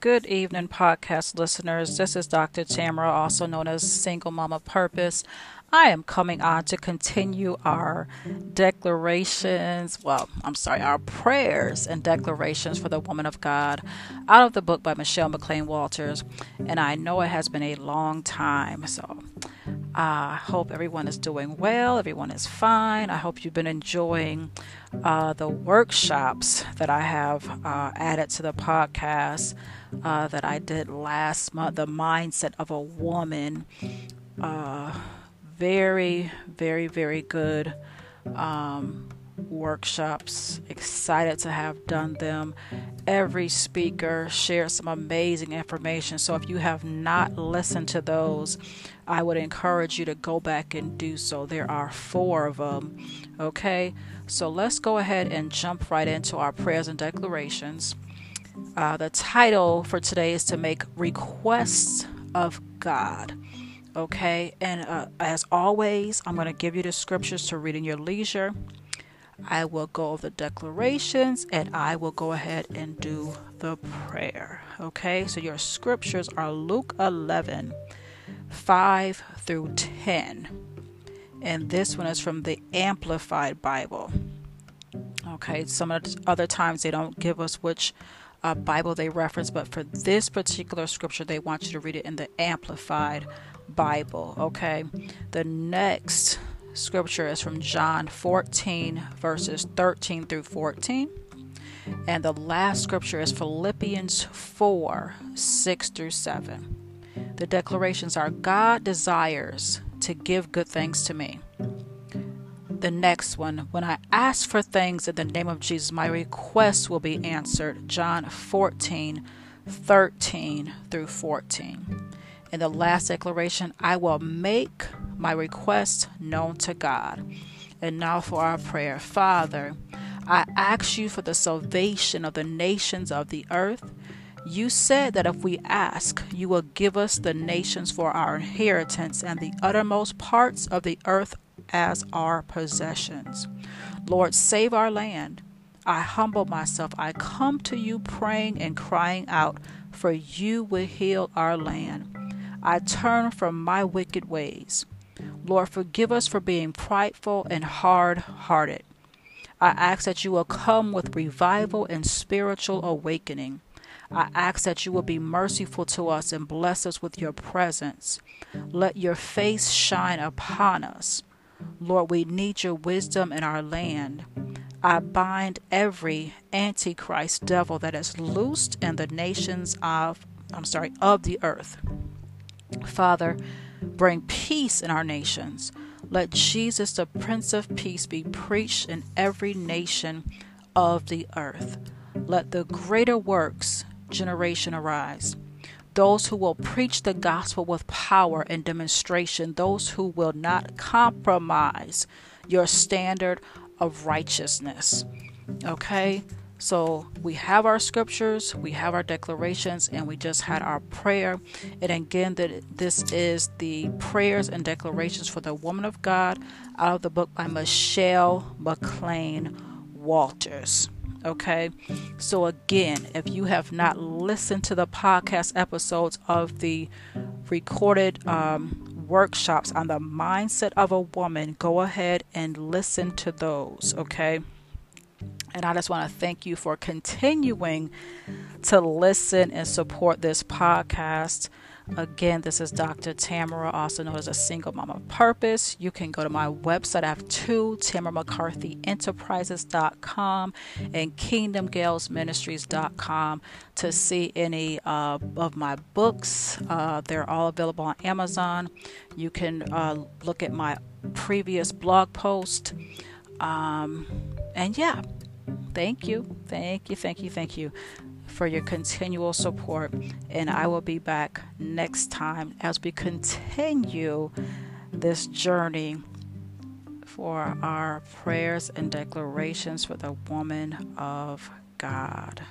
Good evening, podcast listeners. This is Dr. Tamara, also known as Single Mom of Purpose. I am coming on to continue our declarations. Well, I'm sorry, our prayers and declarations for the woman of God out of the book by Michelle McClain Walters. And I know it has been a long time, so I hope everyone is doing well, everyone is fine. I hope you've been enjoying uh, the workshops that I have uh, added to the podcast uh, that I did last month The Mindset of a Woman. Uh, very, very, very good um, workshops. Excited to have done them. Every speaker shared some amazing information. So if you have not listened to those, I would encourage you to go back and do so. There are four of them. Okay, so let's go ahead and jump right into our prayers and declarations. Uh, the title for today is to make requests of God. Okay, and uh, as always, I'm going to give you the scriptures to read in your leisure. I will go over the declarations and I will go ahead and do the prayer. Okay, so your scriptures are Luke 11 5 through 10. And this one is from the Amplified Bible. Okay, some of the other times they don't give us which uh, Bible they reference, but for this particular scripture, they want you to read it in the Amplified Bible. Okay, the next scripture is from John 14, verses 13 through 14. And the last scripture is Philippians 4, 6 through 7. The declarations are God desires to give good things to me the next one. When I ask for things in the name of Jesus, my requests will be answered. John 14, 13 through 14. In the last declaration, I will make my request known to God. And now for our prayer. Father, I ask you for the salvation of the nations of the earth. You said that if we ask, you will give us the nations for our inheritance and the uttermost parts of the earth as our possessions. Lord, save our land. I humble myself. I come to you praying and crying out, for you will heal our land. I turn from my wicked ways. Lord, forgive us for being prideful and hard hearted. I ask that you will come with revival and spiritual awakening. I ask that you will be merciful to us and bless us with your presence. Let your face shine upon us. Lord, we need your wisdom in our land. I bind every antichrist devil that is loosed in the nations of I'm sorry, of the earth. Father, bring peace in our nations. Let Jesus, the Prince of Peace, be preached in every nation of the earth. Let the greater works generation arise those who will preach the gospel with power and demonstration, those who will not compromise your standard of righteousness. Okay? So we have our scriptures, we have our declarations, and we just had our prayer. And again, that this is the prayers and declarations for the woman of God out of the book by Michelle McClain Walters. Okay. So, again, if you have not listened to the podcast episodes of the recorded um, workshops on the mindset of a woman, go ahead and listen to those. Okay. And I just want to thank you for continuing to listen and support this podcast. Again, this is Dr. Tamara, also known as a single mom of purpose. You can go to my website. I have two, TamaraMcCarthyEnterprises.com and KingdomGalesMinistries.com to see any uh, of my books. Uh, they're all available on Amazon. You can uh, look at my previous blog post. Um, and yeah, thank you, thank you, thank you, thank you for your continual support. And I will be back next time as we continue this journey for our prayers and declarations for the woman of God.